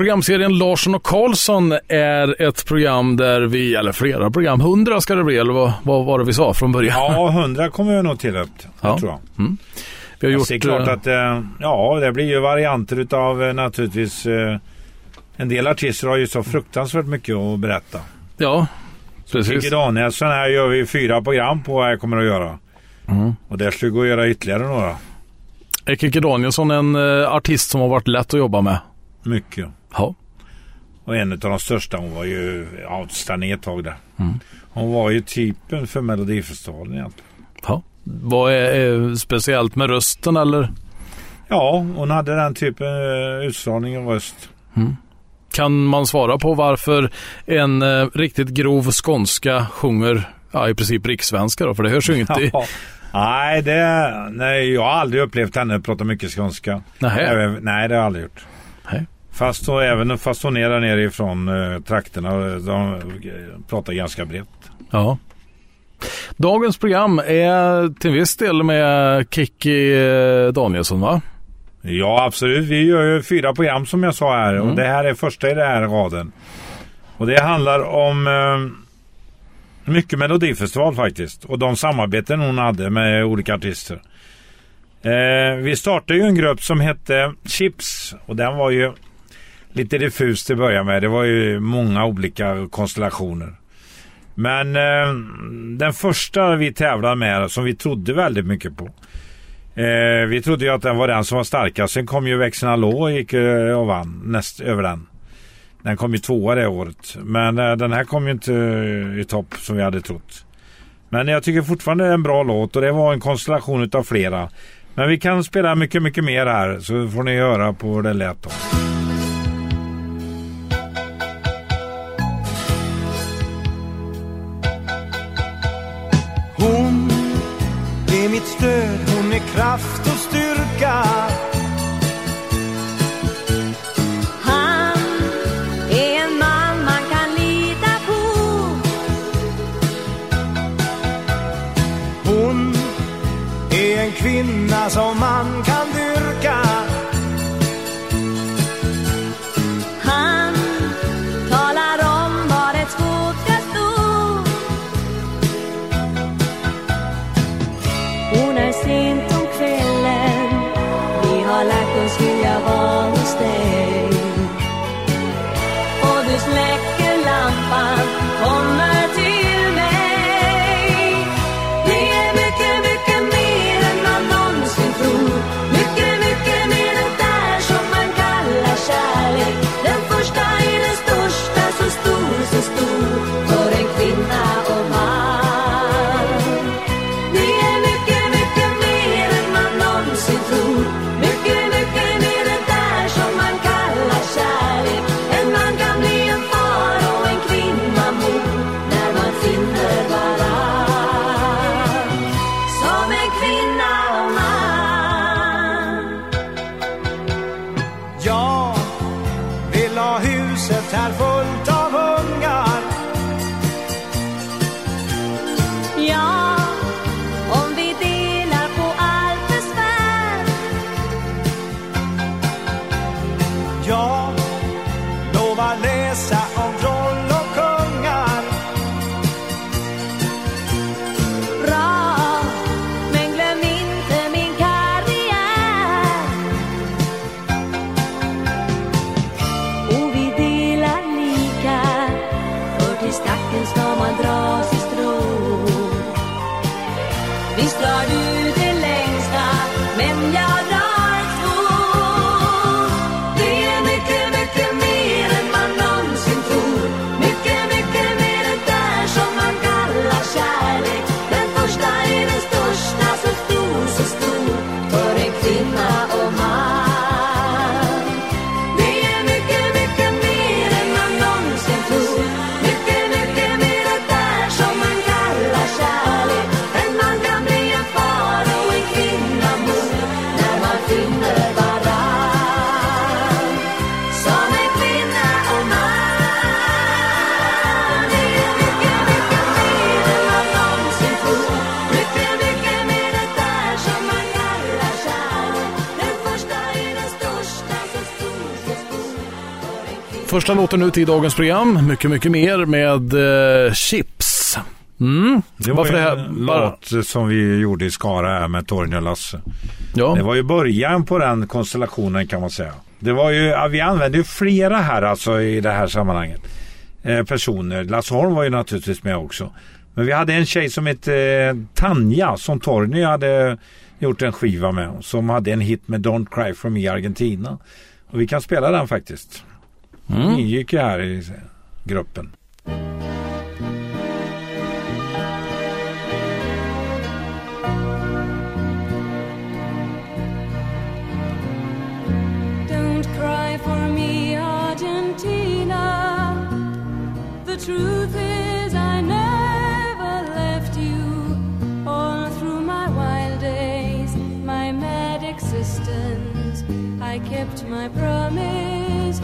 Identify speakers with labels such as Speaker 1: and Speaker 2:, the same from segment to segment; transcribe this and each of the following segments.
Speaker 1: Programserien Larsson och Karlsson är ett program där vi, eller flera program, hundra ska det bli, eller vad, vad var det vi sa från början?
Speaker 2: Ja, hundra kommer jag nog till upp,
Speaker 1: Ja.
Speaker 2: tror jag.
Speaker 1: Mm. Vi har gjort,
Speaker 2: det är klart
Speaker 1: eh,
Speaker 2: att, eh, ja, det blir ju varianter utav eh, naturligtvis. En del artister har ju så fruktansvärt mycket att berätta.
Speaker 1: Ja, precis.
Speaker 2: Kikki Danielsson här gör vi fyra program på vad jag kommer att göra.
Speaker 1: Mm.
Speaker 2: Och där skulle gå att göra ytterligare några.
Speaker 1: Är Kikki Danielsson en artist som har varit lätt att jobba med?
Speaker 2: Mycket.
Speaker 1: Ja.
Speaker 2: Och en av de största, hon var ju outstanding ett tag där.
Speaker 1: Mm.
Speaker 2: Hon var ju typen för Melodifestivalen egentligen.
Speaker 1: ja. Vad är, är speciellt med rösten eller?
Speaker 2: Ja, hon hade den typen uh, utstrålning och röst.
Speaker 1: Kan man svara på varför en eh, riktigt grov skånska sjunger ja, i princip rikssvenska då? För det hörs ju inte i...
Speaker 2: Nej, det, nej, jag har aldrig upplevt henne prata mycket skånska. Även, nej, det har jag aldrig gjort. Fast, hon- även fast hon är där nere ifrån uh, trakterna. De eh, pratar ganska brett.
Speaker 1: Ja. Dagens program är till viss del med Kikki eh, Danielsson va?
Speaker 2: Ja, absolut. Vi gör ju fyra program som jag sa här. Och det här är första i den här raden. Och det handlar om eh, mycket Melodifestival faktiskt. Och de samarbeten hon hade med olika artister. Eh, vi startade ju en grupp som hette Chips. Och den var ju lite diffust till att börja med. Det var ju många olika konstellationer. Men eh, den första vi tävlade med som vi trodde väldigt mycket på. Eh, vi trodde ju att den var den som var starkast. Sen kom ju Växeln Hallå och gick eh, och vann näst, över den. Den kom ju tvåa det året. Men eh, den här kom ju inte eh, i topp som vi hade trott. Men jag tycker fortfarande det är en bra låt och det var en konstellation utav flera. Men vi kan spela mycket, mycket mer här så får ni höra på hur det lät då.
Speaker 3: Är kraft och styrka.
Speaker 4: Han är en man man kan lita på.
Speaker 3: Hon är en kvinna som man
Speaker 4: Första
Speaker 1: låten ut i dagens program. Mycket, mycket mer med eh, Chips. Mm.
Speaker 2: Det var
Speaker 1: Varför
Speaker 2: en
Speaker 1: det här?
Speaker 2: låt som vi gjorde i Skara här med Torgny och Lasse.
Speaker 1: Ja.
Speaker 2: Det var ju början på den konstellationen kan man säga. Det var ju, ja, vi använde ju flera här alltså i det här sammanhanget. Eh, personer. Lasse Holm var ju naturligtvis med också. Men vi hade en tjej som hette eh, Tanja som Torgny hade gjort en skiva med. Som hade en hit med Don't Cry For Me Argentina. Och vi kan spela den faktiskt.
Speaker 1: Mm.
Speaker 4: Don't cry for me, Argentina. The truth is I never left you all through my wild days, my mad existence. I kept my promise.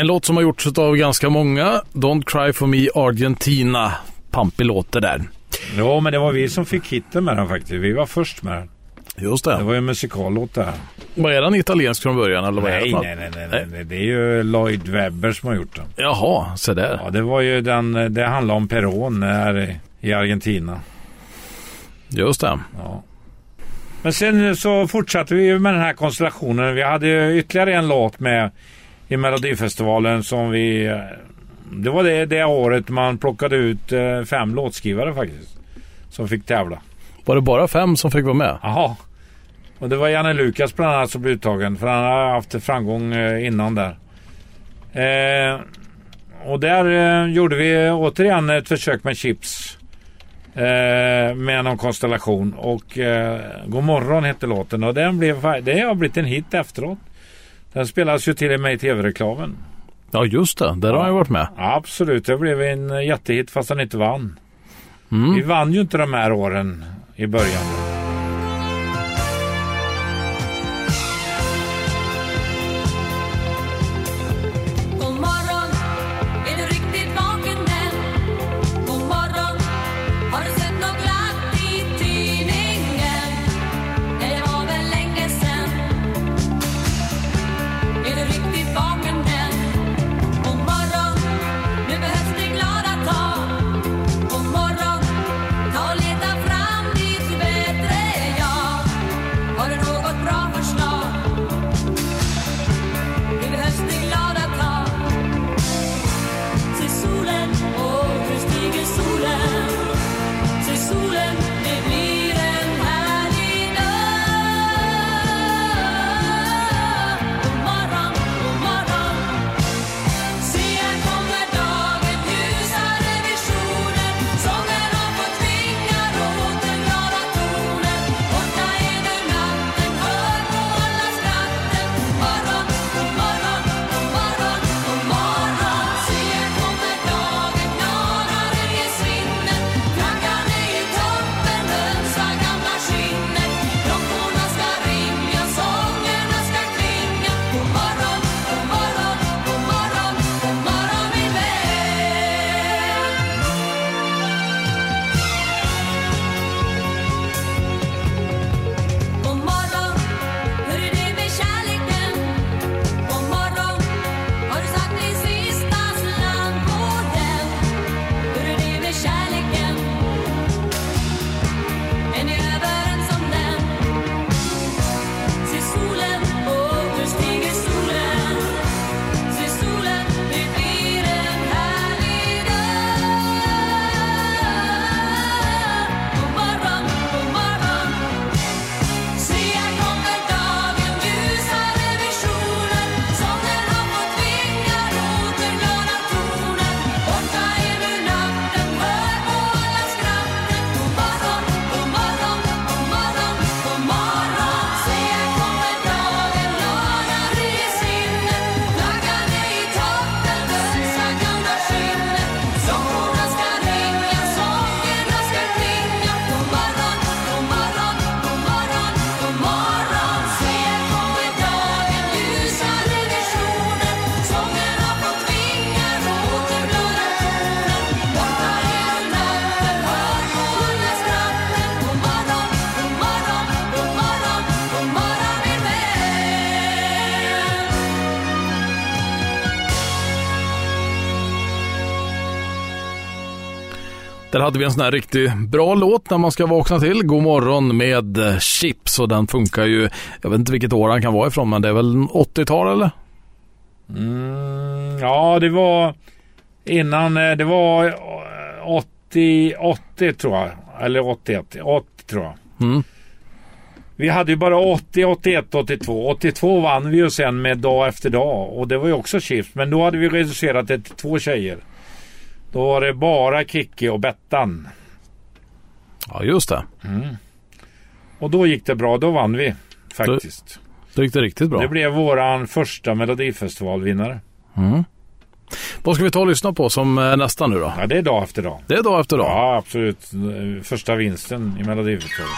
Speaker 1: En låt som har gjorts av ganska många, Don't Cry For Me Argentina. Pampig låt det där.
Speaker 2: Ja, men det var vi som fick hitten med den faktiskt. Vi var först med den.
Speaker 1: Just
Speaker 2: det.
Speaker 1: Det
Speaker 2: var ju en musikallåt det här.
Speaker 1: Var är den italiensk från början? Eller vad
Speaker 3: nej, nej, nej, nej, nej, nej. Det är ju Lloyd Webber som har gjort den.
Speaker 1: Jaha, så där.
Speaker 3: Ja, det var ju den. Det handlar om Peron här i Argentina.
Speaker 1: Just det.
Speaker 3: Ja. Men sen så fortsatte vi med den här konstellationen. Vi hade ytterligare en låt med i Melodifestivalen som vi... Det var det, det året man plockade ut eh, fem låtskrivare faktiskt. Som fick tävla.
Speaker 1: Var det bara fem som fick vara med?
Speaker 3: Jaha. Och det var Janne Lukas bland annat som blev uttagen. För han har haft framgång eh, innan där. Eh, och där eh, gjorde vi återigen ett försök med chips. Eh, med någon konstellation. Och eh, God morgon hette låten. Och den blev, det har blivit en hit efteråt. Den spelas ju till och med i tv-reklamen.
Speaker 1: Ja, just det. Där har jag varit med.
Speaker 3: Ja, absolut, det blev en eh, jättehit fast han inte vann.
Speaker 1: Mm.
Speaker 3: Vi vann ju inte de här åren i början.
Speaker 1: Där hade vi en sån här riktigt bra låt när man ska vakna till. God morgon med eh, Chips och den funkar ju, jag vet inte vilket år han kan vara ifrån men det är väl 80-tal eller?
Speaker 3: Mm, ja, det var innan. eh, Det var eh, 80, 80 tror jag. Eller 81. 80 tror jag.
Speaker 1: Mm.
Speaker 3: Vi hade ju bara 80, 81, 82. 82 vann vi ju sen med dag efter dag. Och det var ju också chips. Men då hade vi reducerat det till två tjejer. Då var det bara Kikki och Bettan.
Speaker 1: Ja just det.
Speaker 3: Och då gick det bra. Då vann vi faktiskt.
Speaker 1: Det gick det riktigt bra.
Speaker 3: Det blev våran första melodifestivalvinnare.
Speaker 1: Vad ska vi ta och lyssna på som eh, nästa nu då?
Speaker 3: Ja, det är dag efter dag.
Speaker 1: Det är dag efter dag.
Speaker 3: Ja, absolut. Eh, Första vinsten i Melodifestivalen.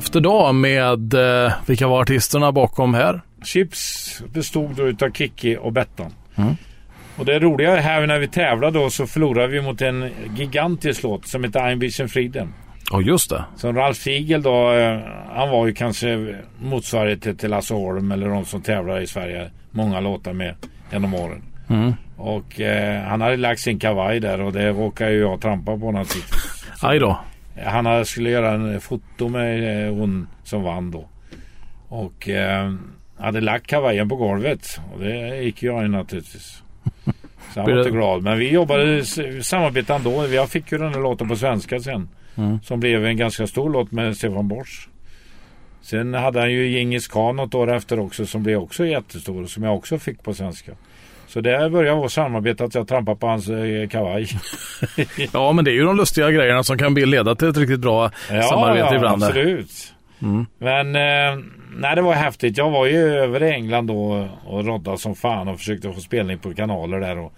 Speaker 1: Efter dag med, eh, vilka var artisterna bakom här?
Speaker 3: Chips bestod då utav Kikki och Bettan.
Speaker 1: Mm.
Speaker 3: Och det roliga är här när vi tävlade då så förlorade vi mot en gigantisk låt som heter Ein bisschen Frieden.
Speaker 1: Ja, just det.
Speaker 3: Som Ralf Siegel då, eh, han var ju kanske motsvarighet till Lasse Holm eller de som tävlar i Sverige. Många låtar med genom åren.
Speaker 1: Mm.
Speaker 3: Och eh, han hade lagt sin kavaj där och det råkade ju jag trampa på naturligtvis.
Speaker 1: Aj då.
Speaker 3: Han skulle göra en foto med eh, hon som vann då. Och eh, hade lagt kavajen på golvet. Och det gick jag ju naturligtvis. Så han var inte glad. Men vi jobbade s- samarbete ändå. Jag fick ju den här låten på svenska sen.
Speaker 1: Mm.
Speaker 3: Som blev en ganska stor låt med Stefan Borsch. Sen hade han ju Djingis khan något år efter också som blev också jättestor. Som jag också fick på svenska. Så där började vårt samarbete att jag trampade på hans eh, kavaj.
Speaker 1: Ja, men det är ju de lustiga grejerna som kan bli- leda till ett riktigt bra samarbete ibland. där.
Speaker 3: absolut.
Speaker 1: Mm.
Speaker 3: Men eh, nej, det var häftigt. Jag var ju över i England då och roddade som fan och försökte få spelning på kanaler där och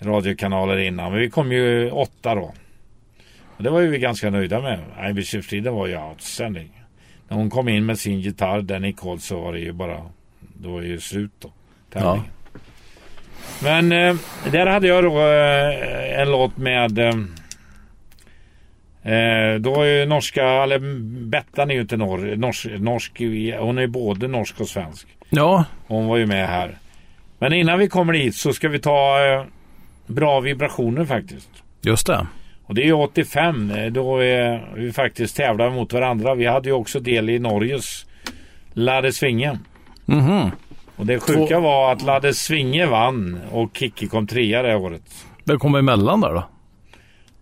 Speaker 3: radiokanaler innan. Men vi kom ju åtta då. Och det var ju vi ganska nöjda med. Ivy Shifriden var ju outstanding. När hon kom in med sin gitarr, Danny Cold, så var det ju bara, då var det ju slut då. Tävlingen. Men eh, där hade jag då eh, en låt med eh, Eh, då är ju norska, eller Bettan är ju inte norr, norsk, norsk, hon är både norsk och svensk.
Speaker 1: Ja,
Speaker 3: Hon var ju med här. Men innan vi kommer dit så ska vi ta eh, bra vibrationer faktiskt.
Speaker 1: just det.
Speaker 3: Och det är ju 85 eh, då eh, vi faktiskt tävlar mot varandra. Vi hade ju också del i Norges Ladde Svinge.
Speaker 1: Mhm.
Speaker 3: Och det sjuka
Speaker 1: Två-
Speaker 3: var att Ladde Svinge vann och Kikki kom trea det året.
Speaker 1: Det kommer emellan där då.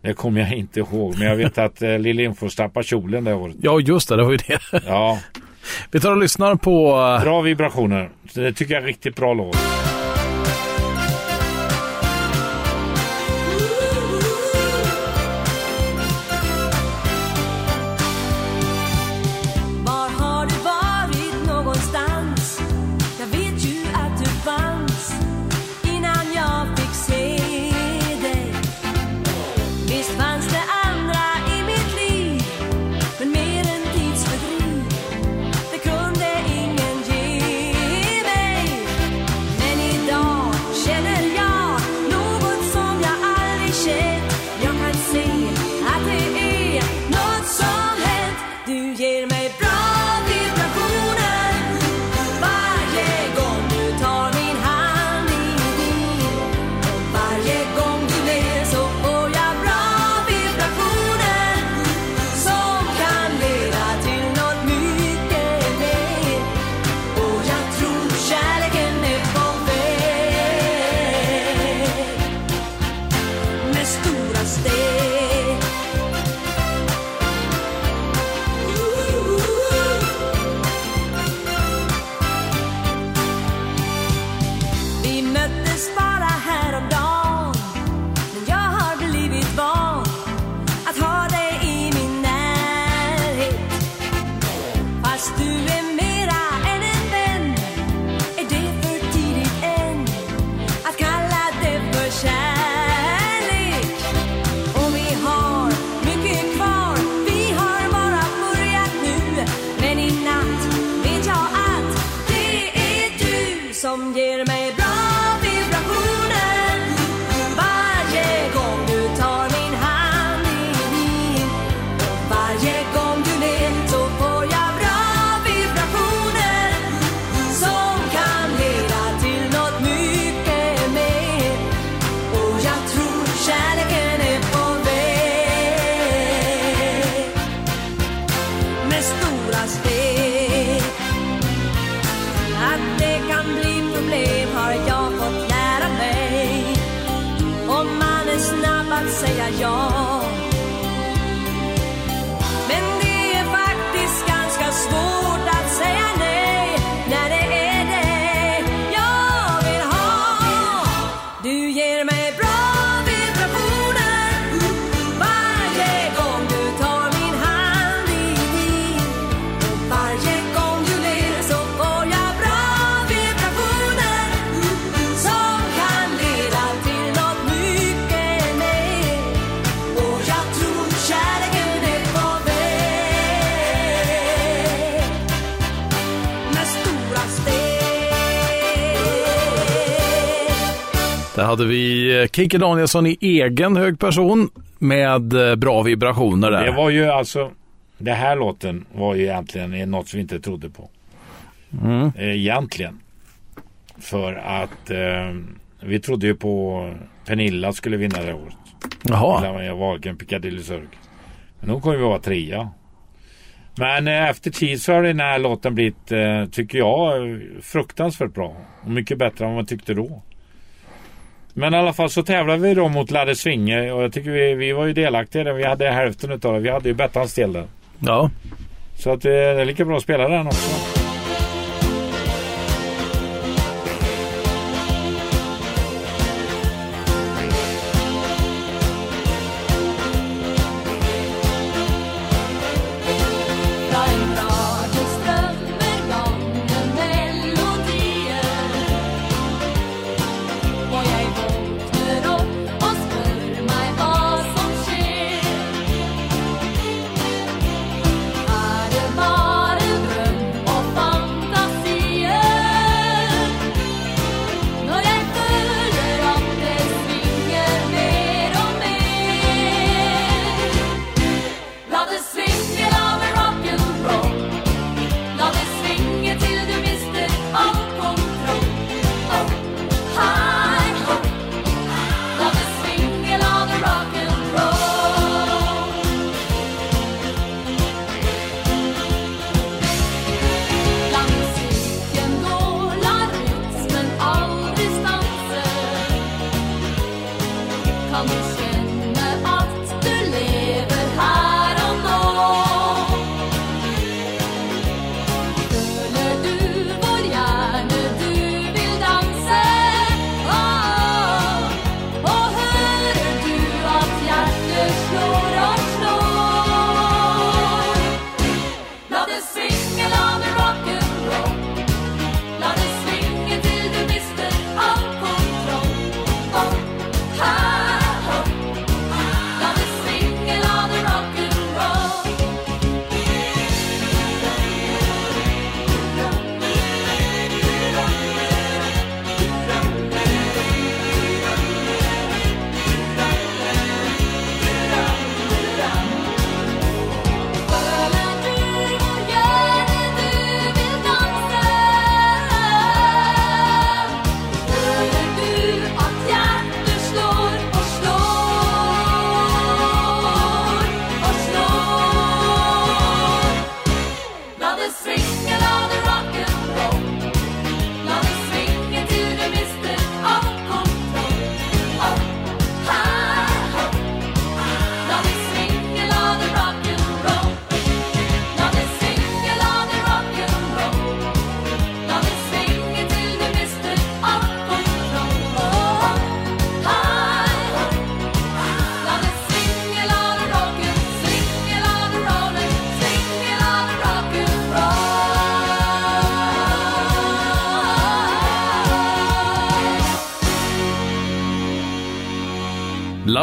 Speaker 3: Det kommer jag inte ihåg men jag vet att eh, Lill Info tappade kjolen det året.
Speaker 1: Ja, just det. Det var ju det.
Speaker 3: Ja.
Speaker 1: Vi tar och lyssnar på... eh,
Speaker 3: Bra vibrationer. Det tycker jag är riktigt bra låt.
Speaker 1: Hade vi eh, Kikki Danielsson i egen hög person med eh, bra vibrationer där.
Speaker 3: Det var ju alltså, det här låten var ju egentligen något som vi inte trodde på.
Speaker 1: Mm.
Speaker 3: Eh, Egentligen. För att eh, vi trodde ju på Pernilla skulle vinna det året.
Speaker 1: Jaha,
Speaker 3: jag Wahlgren, Piccadilly Circus. Men hon kommer ju vara trea. Men eh, efter tid så har den här låten blivit, eh, tycker jag, fruktansvärt bra. Och mycket bättre än vad man tyckte då. Men i alla fall så tävlade vi då mot Ladde Svinge och jag tycker vi, vi var ju delaktiga i den. Vi hade hälften utav det. Vi hade ju Bettans del där.
Speaker 1: ja.
Speaker 3: Så att eh, det är lika bra att spela den också.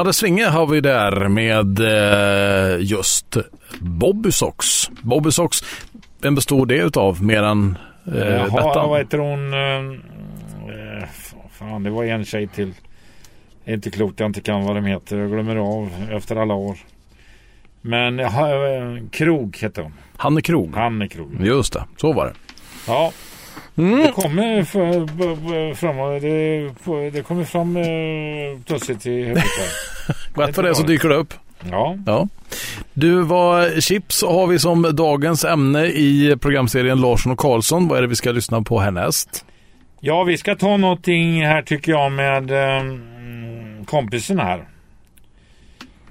Speaker 5: La det
Speaker 1: svinga har vi där med eh, just Bobby Sox. Bobby Sox, vem består det utav mer än eh,
Speaker 3: Jaha,
Speaker 1: Bettan?
Speaker 3: vad heter hon? Eh, eh, fan, det var en tjej till. Det är inte klokt jag inte kan vad de heter. Jag glömmer av efter alla år. Men jaha, eh, Krog heter hon.
Speaker 1: Hanne Krog.
Speaker 3: Hanne Krog.
Speaker 1: Just det, så var det.
Speaker 3: Ja.
Speaker 1: Mm.
Speaker 3: Det kommer fram, det, det kommer fram eh, plötsligt i huvudet.
Speaker 1: Rätt för det så dyker det upp.
Speaker 3: Ja.
Speaker 1: Ja. Du, vad chips har vi som dagens ämne i programserien Larsson och Karlsson. Vad är det vi ska lyssna på härnäst?
Speaker 3: ja, vi ska ta någonting här tycker jag med eh, kompisen här.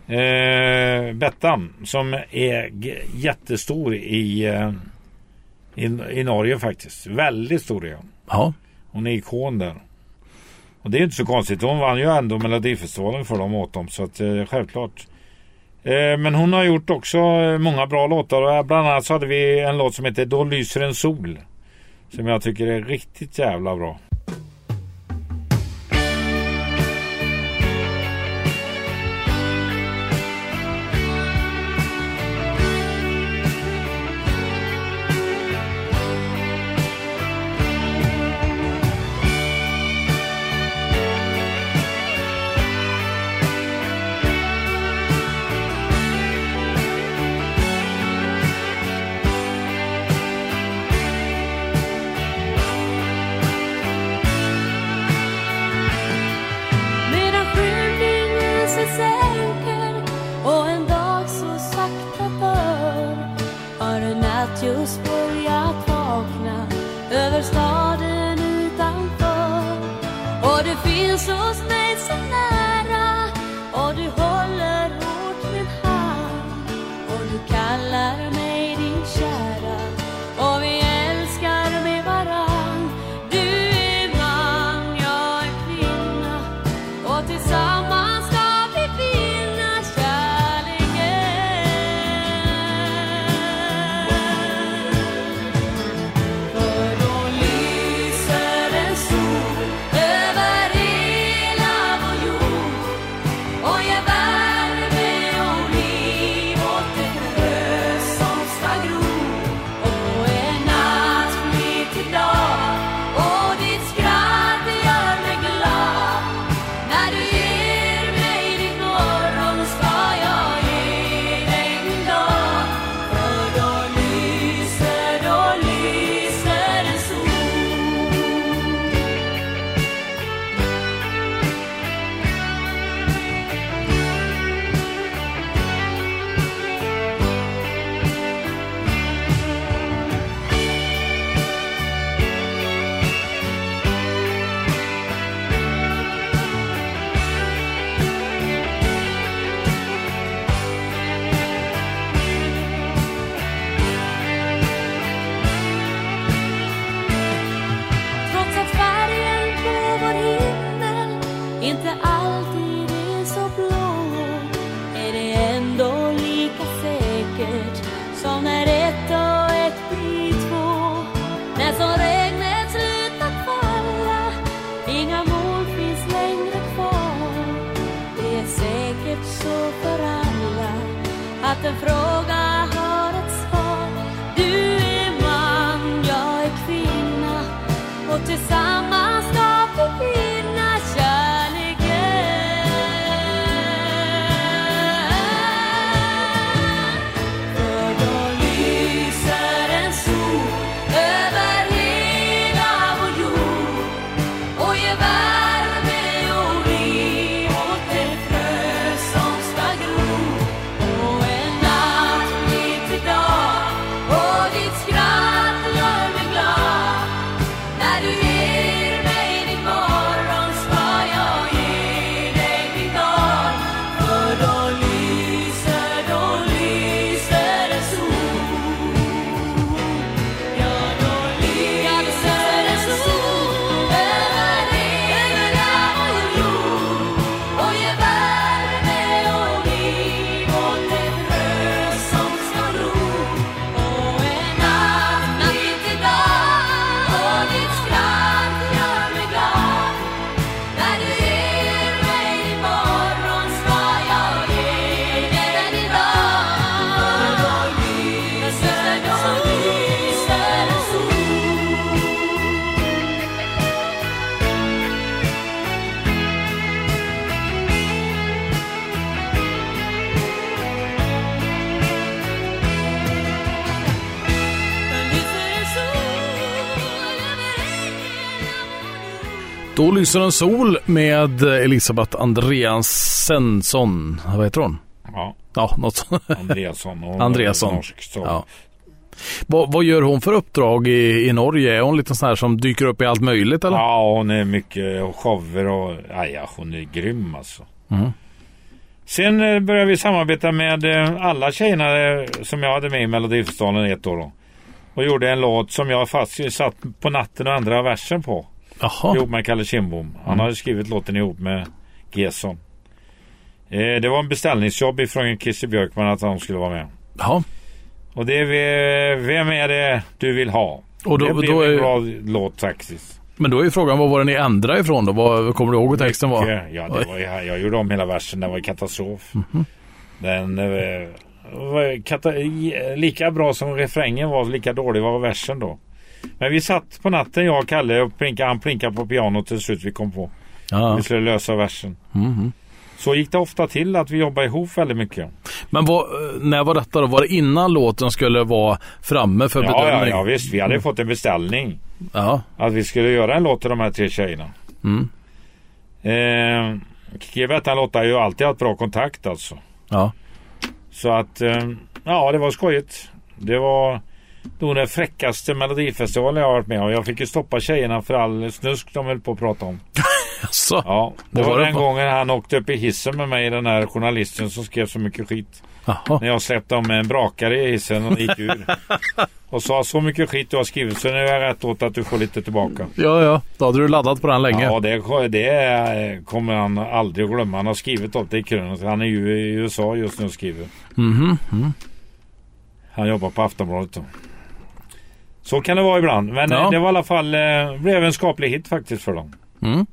Speaker 3: Eh, Bettan som är jättestor i, eh, i, i Norge faktiskt. Väldigt stor är hon.
Speaker 1: Ja,
Speaker 3: Hon är ikon där. Och det är inte så konstigt. Hon vann ju ändå Melodifestivalen för dem åt dem. Så att eh, självklart. Eh, men hon har gjort också eh, många bra låtar. Och bland annat så hade vi en låt som heter Då lyser en sol. Som jag tycker är riktigt jävla bra.
Speaker 4: Då lyser en sol
Speaker 1: med Elisabeth Andreassensson. Vad heter hon?
Speaker 2: Ja,
Speaker 1: Ja, något sånt.
Speaker 2: Andreasson. Och
Speaker 1: Andreasson.
Speaker 2: Norsk, så.
Speaker 1: Ja. Vad, vad gör hon för uppdrag i, i Norge? Är hon lite sån här som dyker upp i allt möjligt eller?
Speaker 2: Ja, hon är mycket shower och ja, ja, hon är grym alltså.
Speaker 1: Mm.
Speaker 2: Sen eh, började vi samarbeta med eh, alla tjejerna eh, som jag hade med i Melodifestivalen ett år då. Och gjorde en låt som jag fast satt på natten och andra versen på.
Speaker 1: Jaha.
Speaker 2: Ihop med Kalle Kindbom. Han hade skrivit låten ihop med Gesson. Eh, det var en beställningsjobb ifrån Christer Björkman att han skulle vara med.
Speaker 1: Ja.
Speaker 2: Och det är vi- Vem är det du vill ha?
Speaker 1: Och då-
Speaker 2: det blev
Speaker 1: då är-
Speaker 2: en bra låt faktiskt.
Speaker 1: Men då är ju frågan, vad var det ni ändrade ifrån då? Vad, kommer du ihåg hur texten var?
Speaker 2: Ja, det var, jag, jag gjorde om hela versen. Den var katastrof. Den eh, var kata- lika bra som refrängen var, lika dålig var versen då. Men vi satt på natten, jag och Kalle, och plinka, han plinkade på pianot till slut vi kom på.
Speaker 1: Ja.
Speaker 2: Vi skulle lösa versen.
Speaker 1: Mhm.
Speaker 2: Så gick det ofta till att vi jobbade ihop väldigt mycket.
Speaker 1: Men vad, eh, när var detta då? Var det innan låten skulle vara framme för
Speaker 2: Ja, ja,
Speaker 1: bedömning?
Speaker 2: ja visst. Vi hade fått en beställning.
Speaker 1: Ja.
Speaker 2: Att vi skulle göra en låt till de här tre tjejerna.
Speaker 1: Mm.
Speaker 2: Eh, Kikki Wettan-Lotta har ju alltid haft bra kontakt alltså.
Speaker 1: Ja.
Speaker 2: Så att, eh, ja det var skojigt. Det var nog den fräckaste melodifestivalen jag har varit med om. Jag fick ju stoppa tjejerna för all snusk de höll på att prata om.
Speaker 3: Jaså?
Speaker 2: Ja, det
Speaker 3: Vad
Speaker 2: var,
Speaker 3: var det
Speaker 2: den
Speaker 3: på?
Speaker 2: gången han åkte upp i hissen med mig, den här journalisten som skrev så mycket skit.
Speaker 3: Jaha.
Speaker 2: När jag släppte om en brakare i hissen och gick ur. och sa så mycket skit du har skrivit så nu är jag rätt åt att du får lite tillbaka.
Speaker 3: Ja, ja. Då hade du laddat på den länge.
Speaker 2: Ja, det, det kommer han aldrig glömma. Han har skrivit om det i krönikan. Han är ju i USA just nu och skriver.
Speaker 3: Mm.
Speaker 2: Han jobbar på Aftonbladet då. Så kan det vara ibland. Men
Speaker 3: Ja.
Speaker 2: eh, det var i alla fall eh, blev en skaplig hit faktiskt för dem.
Speaker 3: Mm.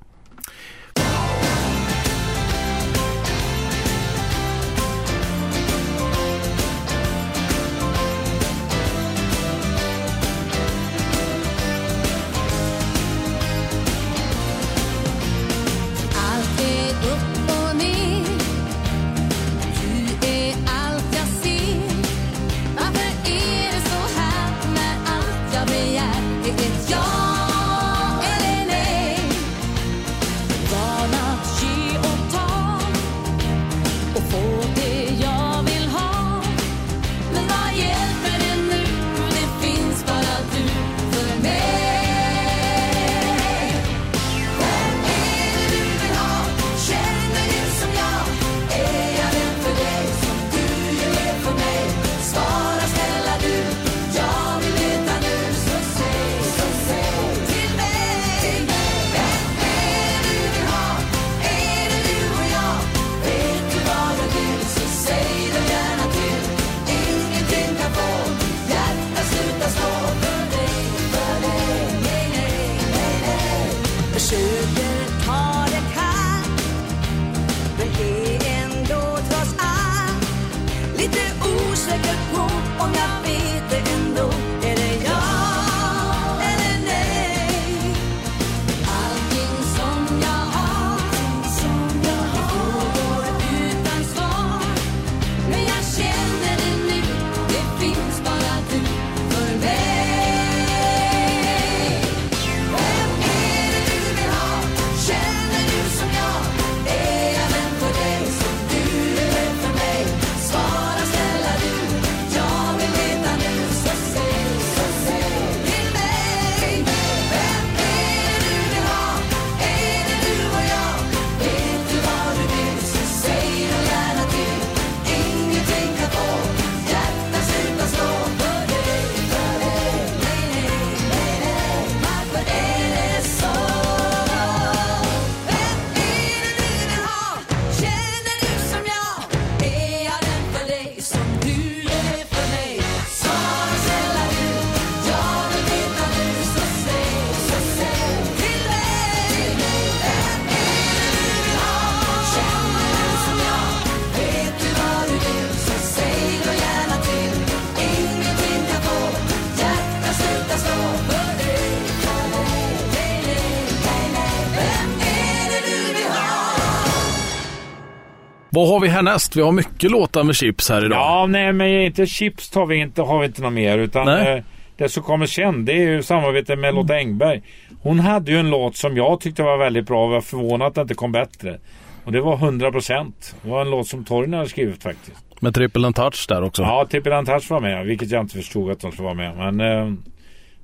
Speaker 3: Härnäst? Vi har mycket låtar med chips här idag.
Speaker 2: Ja, nej men inte chips tar vi inte, har vi inte något mer. Utan eh, det som kommer sen det är ju samarbete med Lotta Engberg. Hon hade ju en låt som jag tyckte var väldigt bra och var förvånad att det inte kom bättre. Och det var 100%. Det var en låt som Torgny hade skrivit faktiskt.
Speaker 3: Med triple and touch där också.
Speaker 2: Ja, Tippi Touch var med, vilket jag inte förstod att de skulle vara med. Men eh,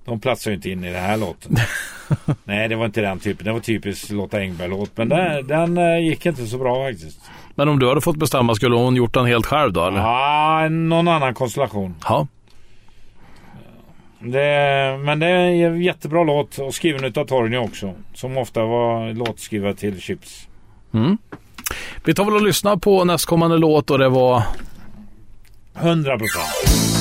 Speaker 2: de platsar ju inte in i den här låten. Nej, det var inte den typen. Det var typiskt Lotta Engberg-låt. Men den, den eh, gick inte så bra faktiskt.
Speaker 3: Men om du hade fått bestämma, skulle hon gjort den helt själv då eller?
Speaker 2: Ja, någon annan konstellation.
Speaker 3: Ja.
Speaker 2: Det, men det är en jättebra låt och skriven utav Torgny också. Som ofta var låtskrivare till Chips.
Speaker 3: Mm. Vi tar väl och lyssnar på nästkommande låt och det var
Speaker 2: 100 procent.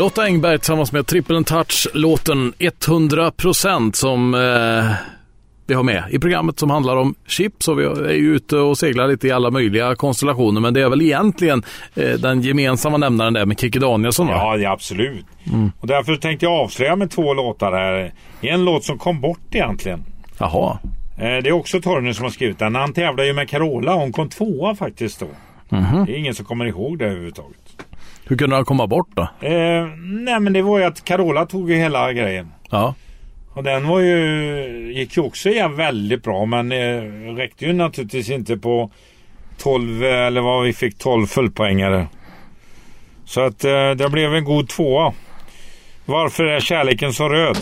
Speaker 1: Lotta Engberg tillsammans med Triple Touch, låten 100% som eh, vi har med i programmet som handlar om chips och vi är ju ute och seglar lite i alla möjliga konstellationer men det är väl egentligen eh, den gemensamma nämnaren där med Kikki Danielsson va?
Speaker 3: Ja, ja absolut. Och därför tänkte jag avslöja med två låtar här. En låt som kom bort egentligen.
Speaker 1: Jaha.
Speaker 3: Eh, Det är också Torgny som har skrivit den. Han tävlade ju med Carola. Hon kom tvåa faktiskt då. Det är ingen som kommer ihåg det överhuvudtaget.
Speaker 1: Hur kunde han komma bort då?
Speaker 3: Eh, nej men det var ju att Carola tog ju hela grejen.
Speaker 1: Ja.
Speaker 3: Och den var ju, gick ju också igen väldigt bra men eh, räckte ju naturligtvis inte på 12 eh, eller vad vi fick 12 fullpoängare. Så att eh, det blev en god tvåa. Varför är kärleken så röd?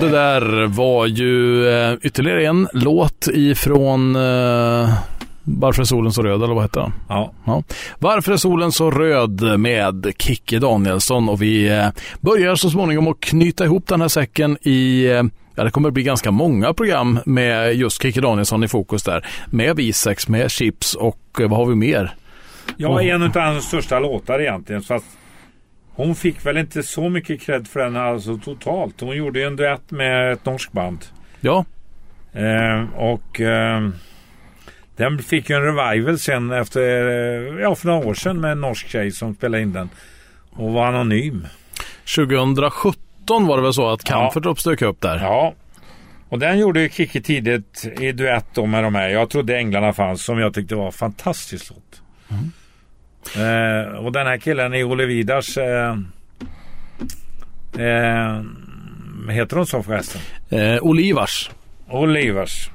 Speaker 6: Det
Speaker 1: där var ju eh, ytterligare en låt ifrån eh, Varför är solen så röd eller vad heter den?
Speaker 3: Ja.
Speaker 1: Ja. Varför är solen så röd med Kikki Danielsson och vi eh, börjar så småningom att knyta ihop den här säcken i eh, Ja, det kommer bli ganska många program med just Kikki Danielsson i fokus där. Med bisex, med chips och vad har vi mer?
Speaker 3: Ja, en av hans största låtar egentligen. Att hon fick väl inte så mycket cred för den alltså totalt. Hon gjorde ju en duett med ett norskt band.
Speaker 1: Ja,
Speaker 3: Eh, och eh, den fick ju en revival sen efter, eh, ja för några år sedan med en norsk tjej som spelade in den. Och var anonym.
Speaker 1: 2017 var det väl så att
Speaker 3: Ja.
Speaker 1: Camphor dök upp där.
Speaker 3: Ja. Och den gjorde Kikki tidigt i duett då med de här. Jag trodde Änglarna fanns som jag tyckte var en fantastisk låt. Eh, och den här killen i Olle Vidars eh, eh, heter hon så förresten?
Speaker 1: Eh, Olivars.
Speaker 2: Olivers.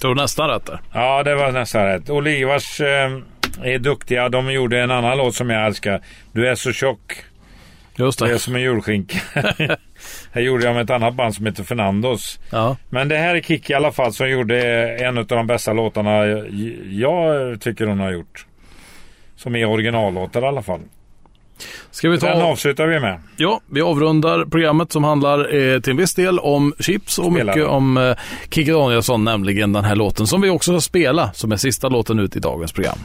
Speaker 3: Tror du nästan rätt där.
Speaker 2: Ja, det var nästan rätt. Olivers eh, är duktiga. De gjorde en annan låt som jag älskar. Du är så tjock.
Speaker 3: Just
Speaker 2: Det är
Speaker 3: det.
Speaker 2: som en julskinka. här gjorde jag med ett annat band som heter Fernandos.
Speaker 3: Ja.
Speaker 2: Men det här är Kikki i alla fall som gjorde en av de bästa låtarna jag tycker hon har gjort. Som är originallåtar i alla fall.
Speaker 3: Ska vi
Speaker 2: Den
Speaker 3: ta...
Speaker 2: avslutar vi med.
Speaker 3: Ja, vi avrundar programmet som handlar eh, till en viss del om chips och
Speaker 2: Spelar.
Speaker 3: mycket om eh, Kikki Danielsson, nämligen den här låten som vi också ska spela som är sista låten ut i dagens program.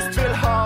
Speaker 7: Just
Speaker 8: vill ha.